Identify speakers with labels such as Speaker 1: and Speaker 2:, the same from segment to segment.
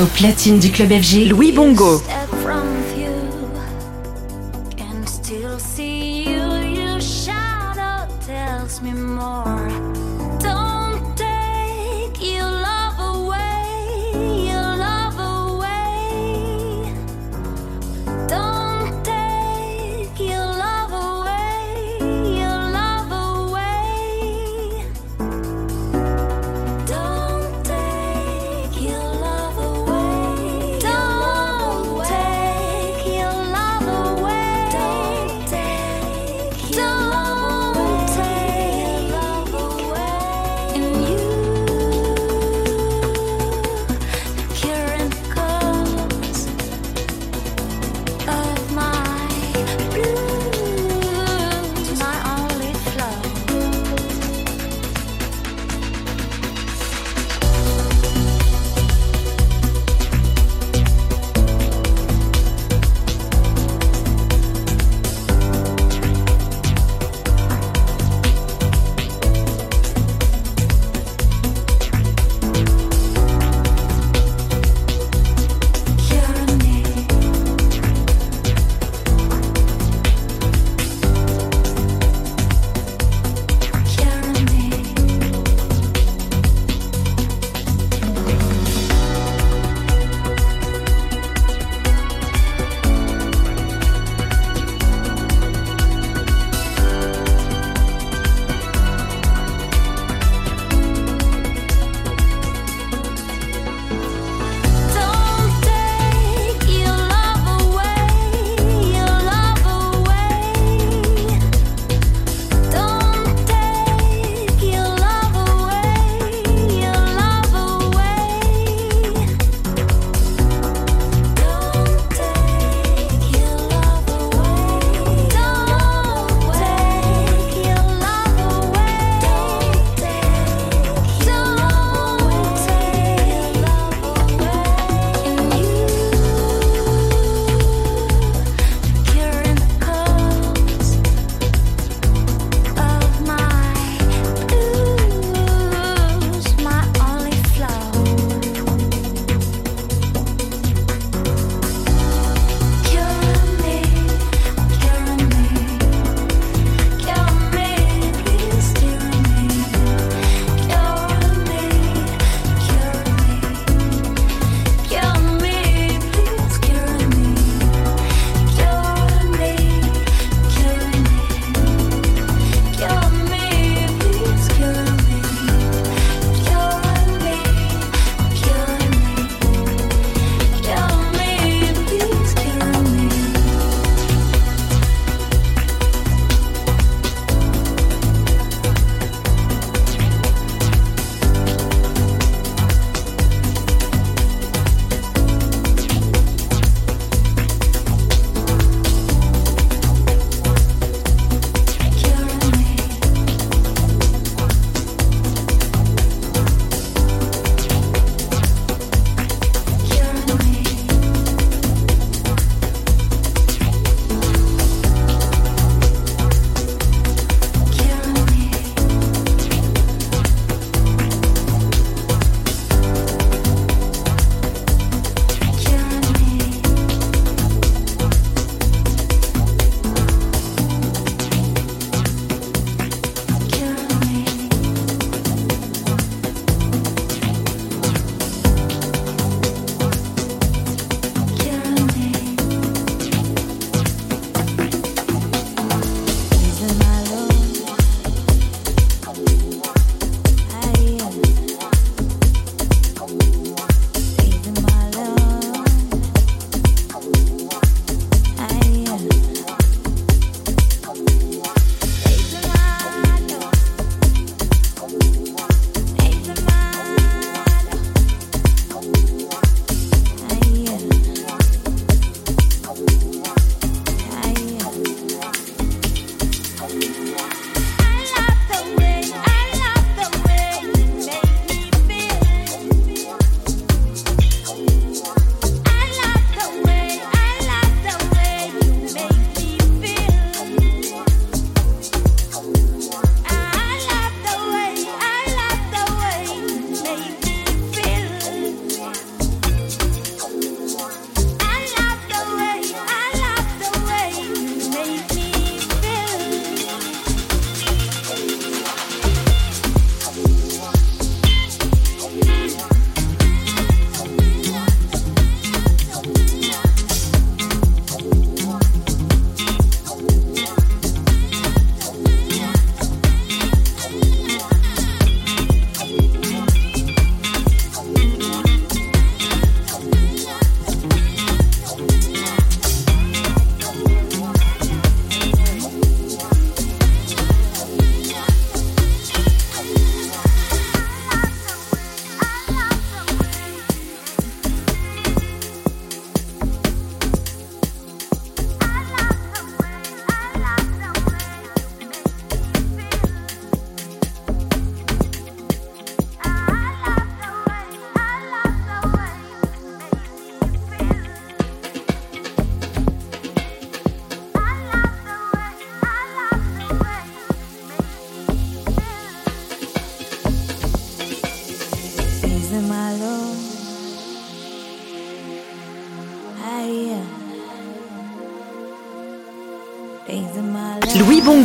Speaker 1: Au platine du club FG, Louis Bongo.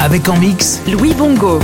Speaker 1: Avec en mix Louis Bongo.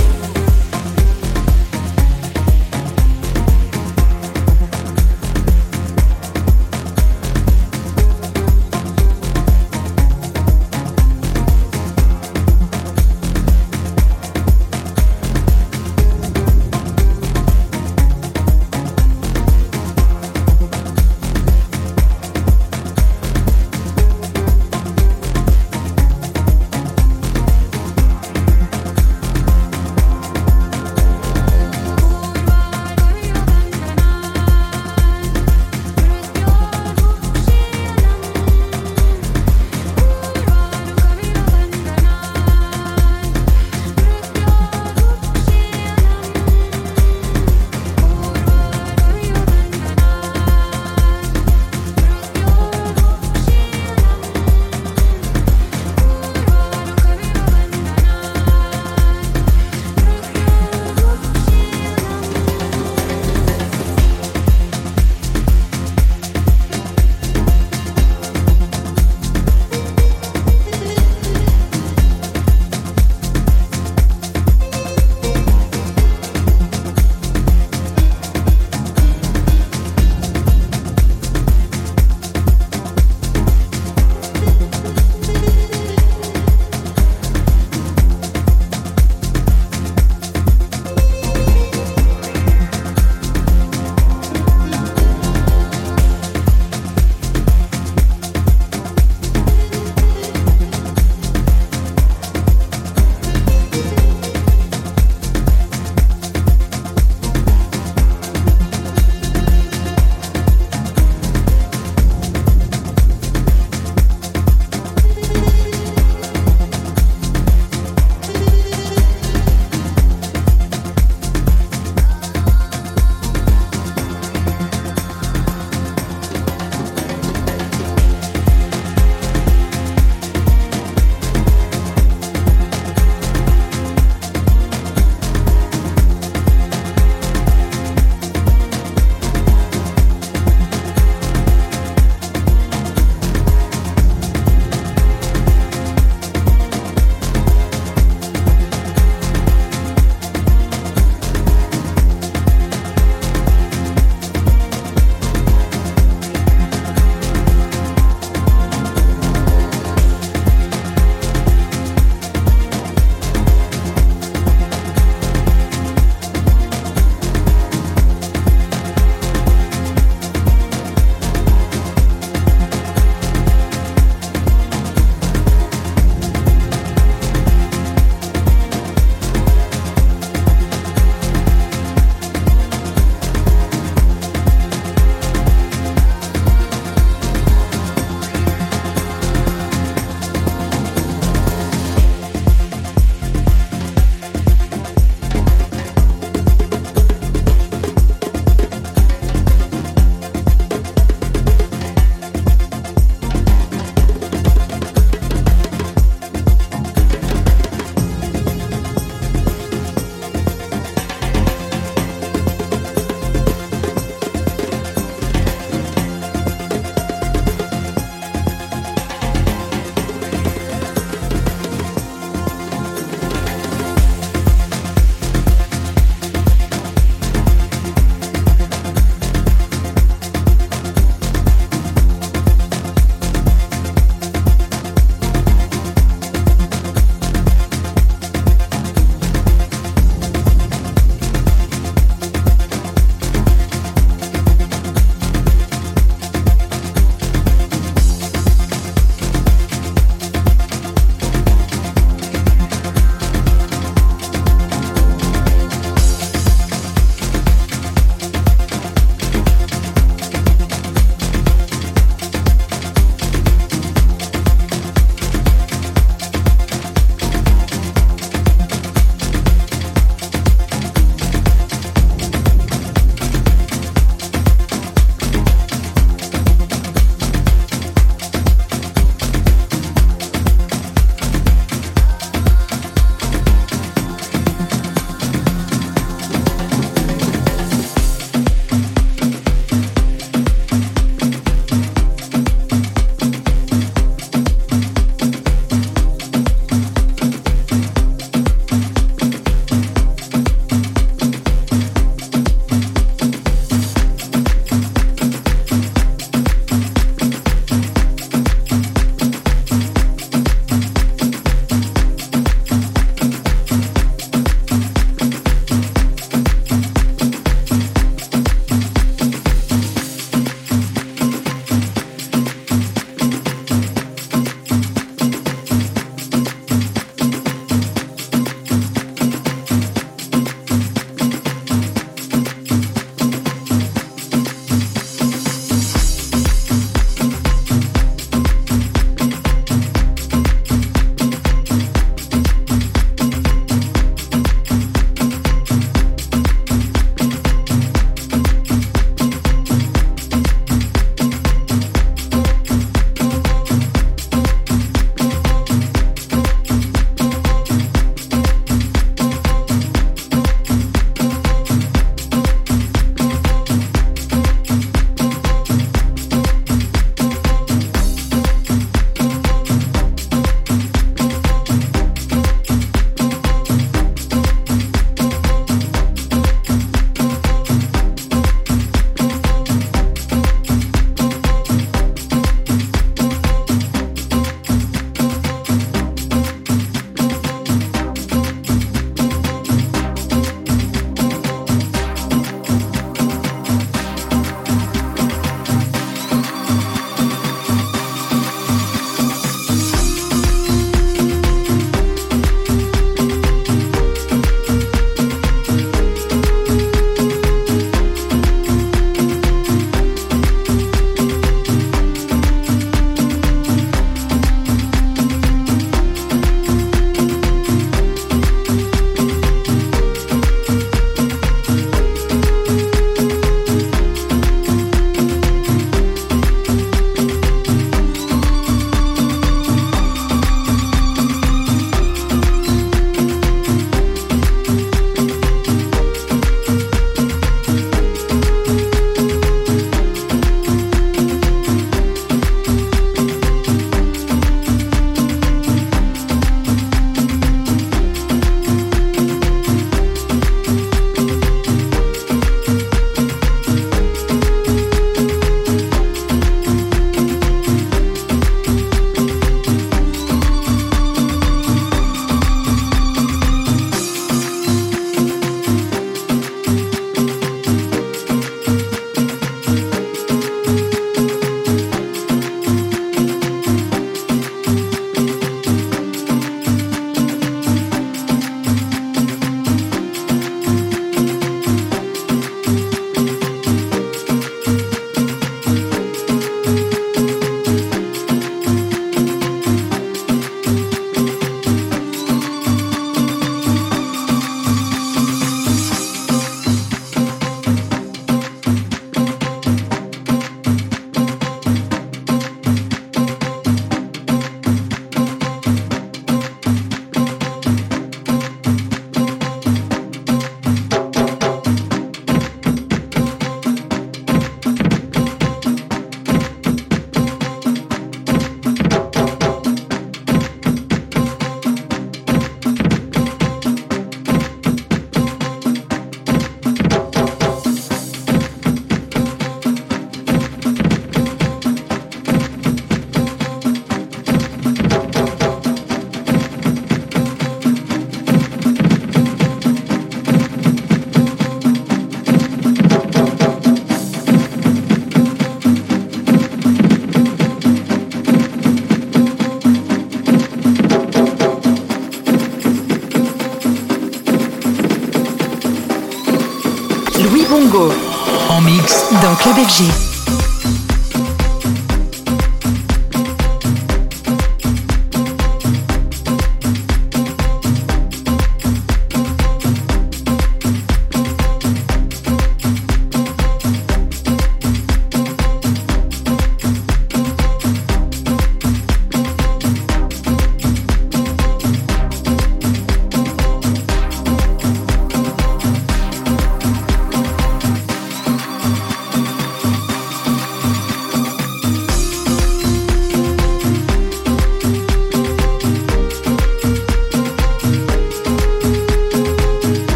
Speaker 1: FG.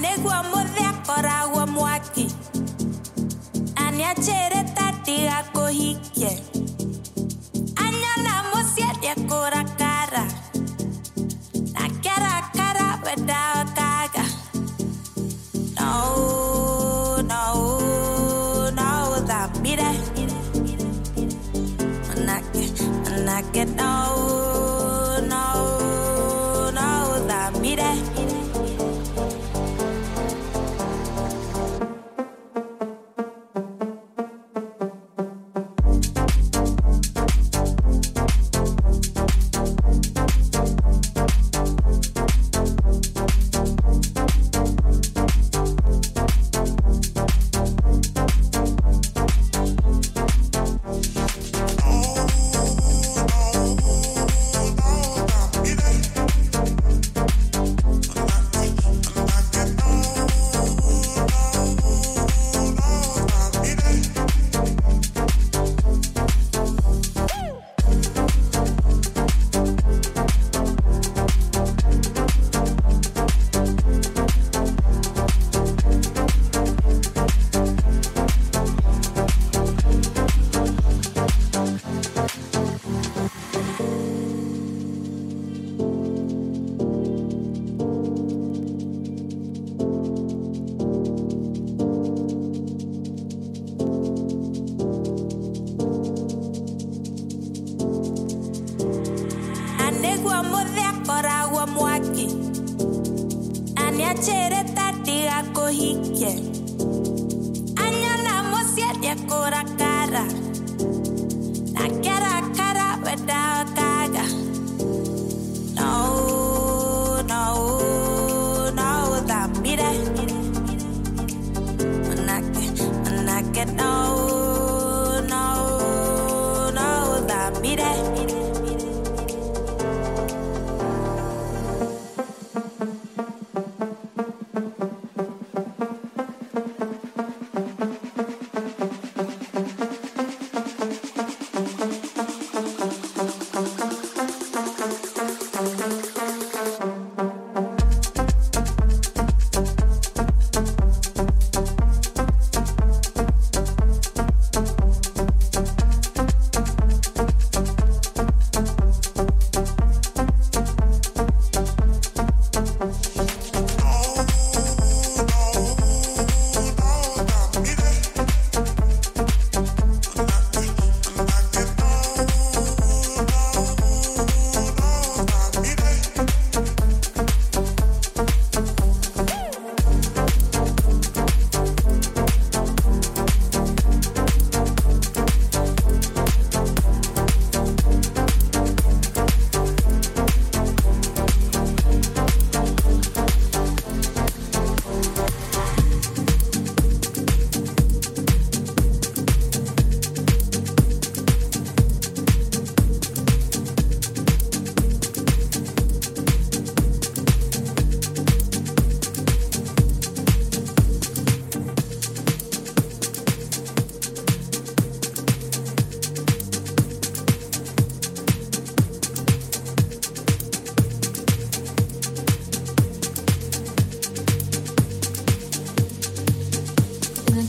Speaker 2: anegwa modhia koragwo mwaki aniachere tatiga kũhikie anyona mũciĩ ndĩkũra kara na kera kara wendao kaga no no no ũthambire manake manake no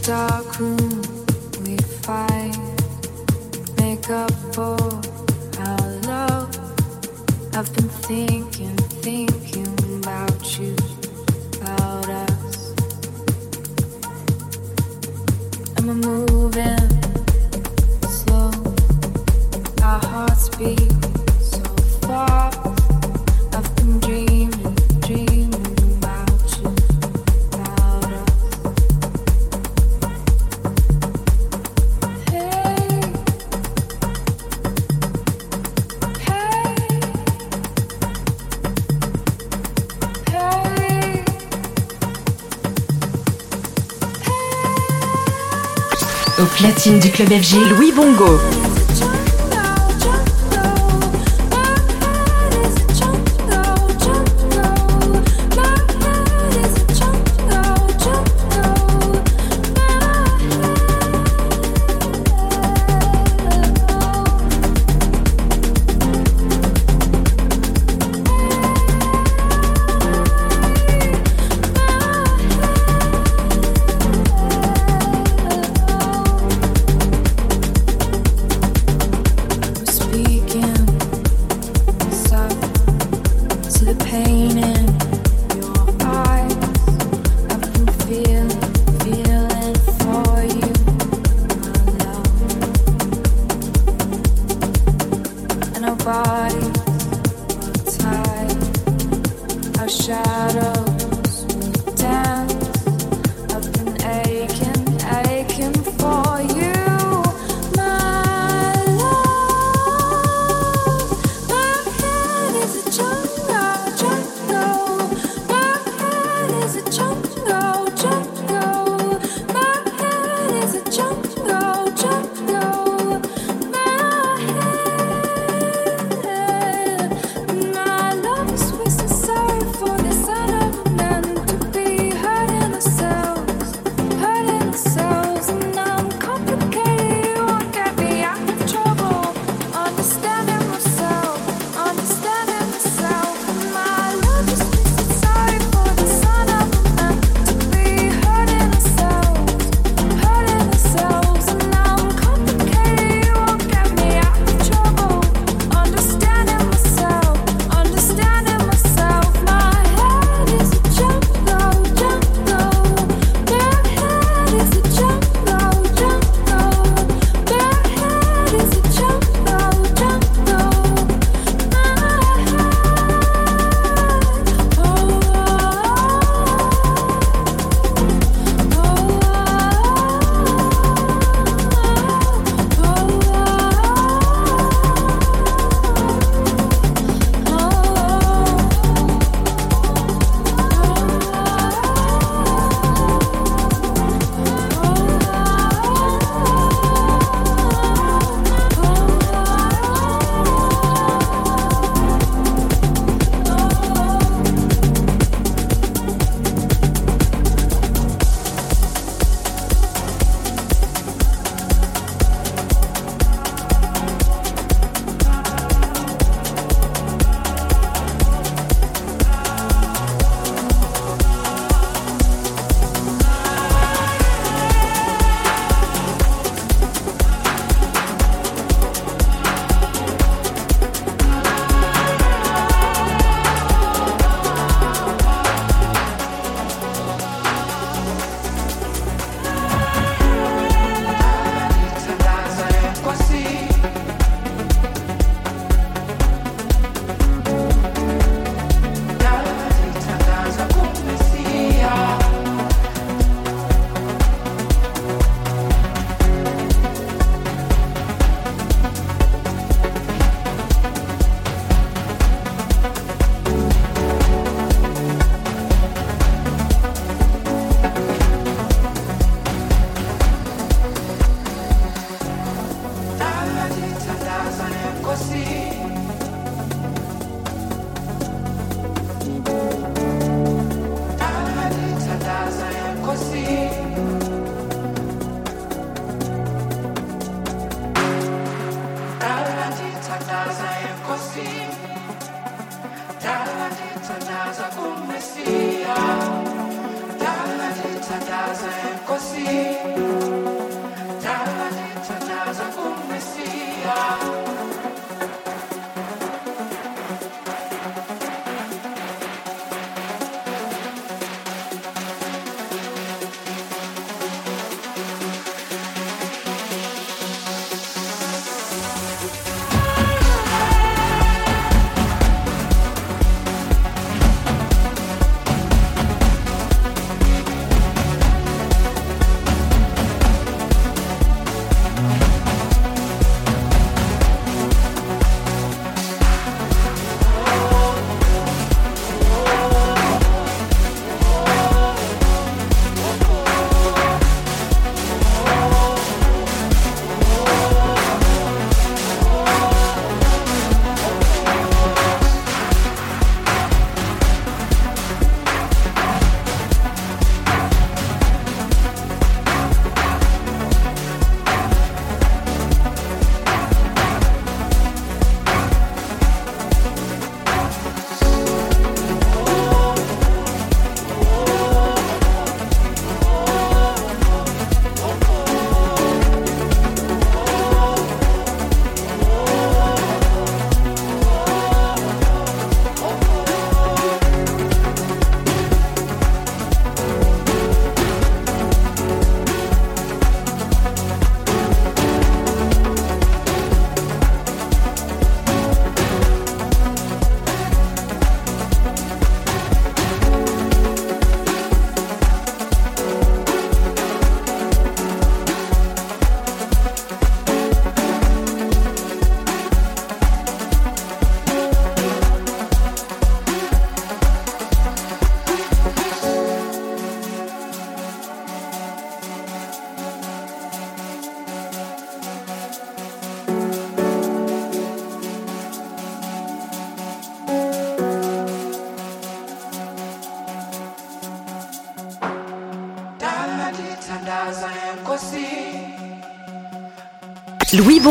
Speaker 3: dark room we fight, make up for our love. I've been thinking, thinking about you, about us. I'm moving slow, our hearts beat.
Speaker 1: platine du club FG Louis Bongo.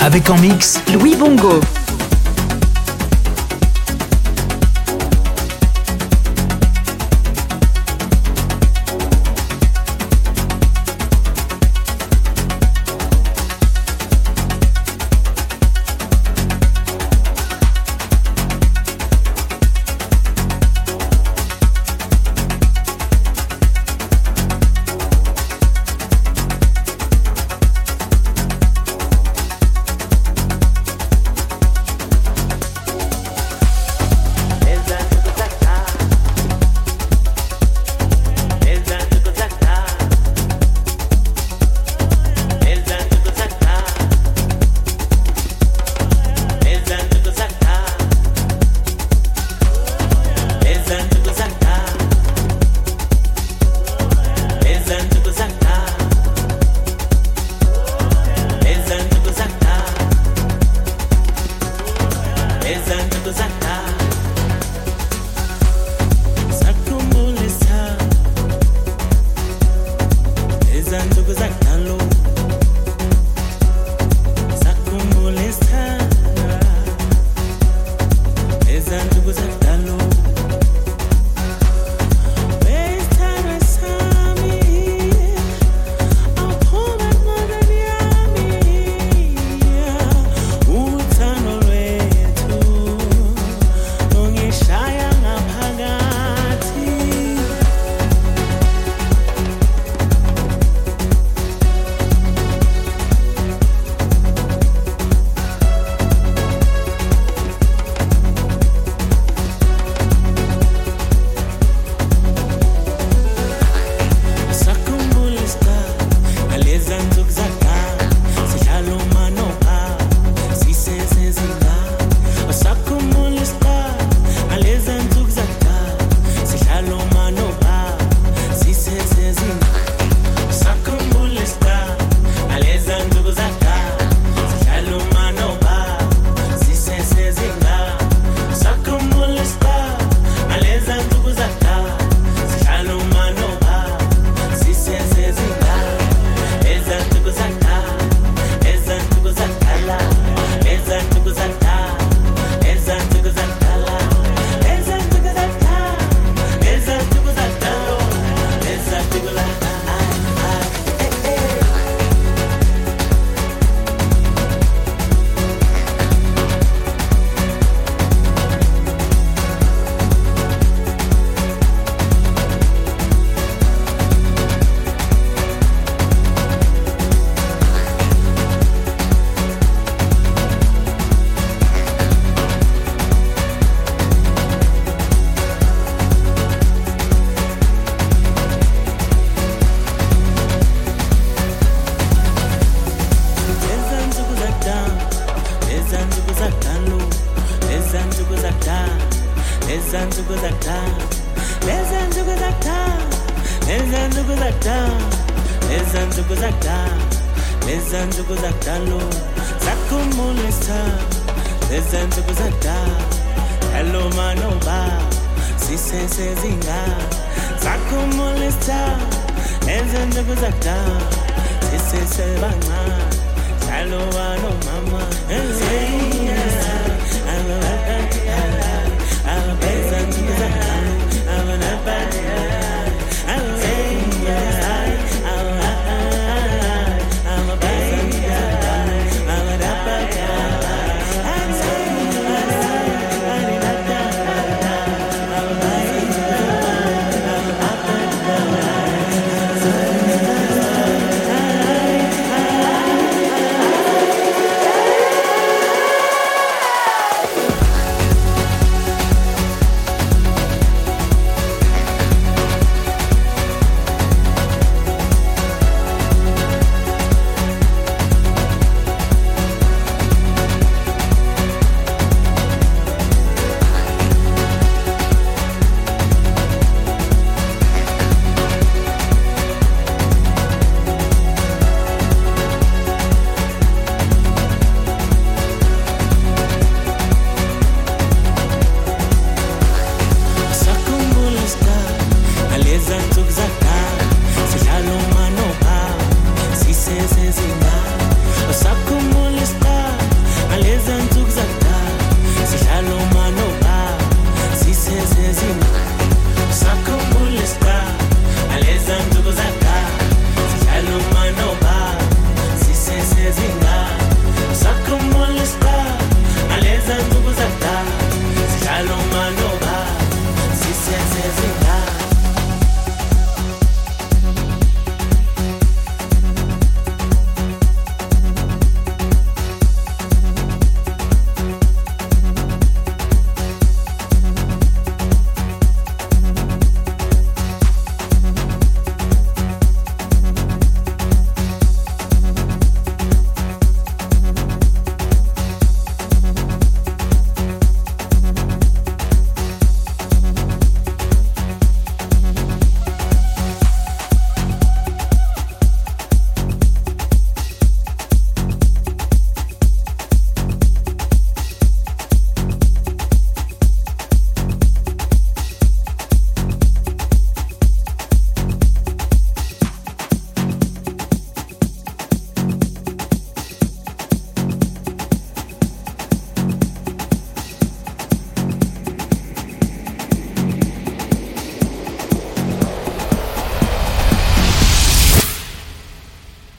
Speaker 1: Avec en mix Louis Bongo.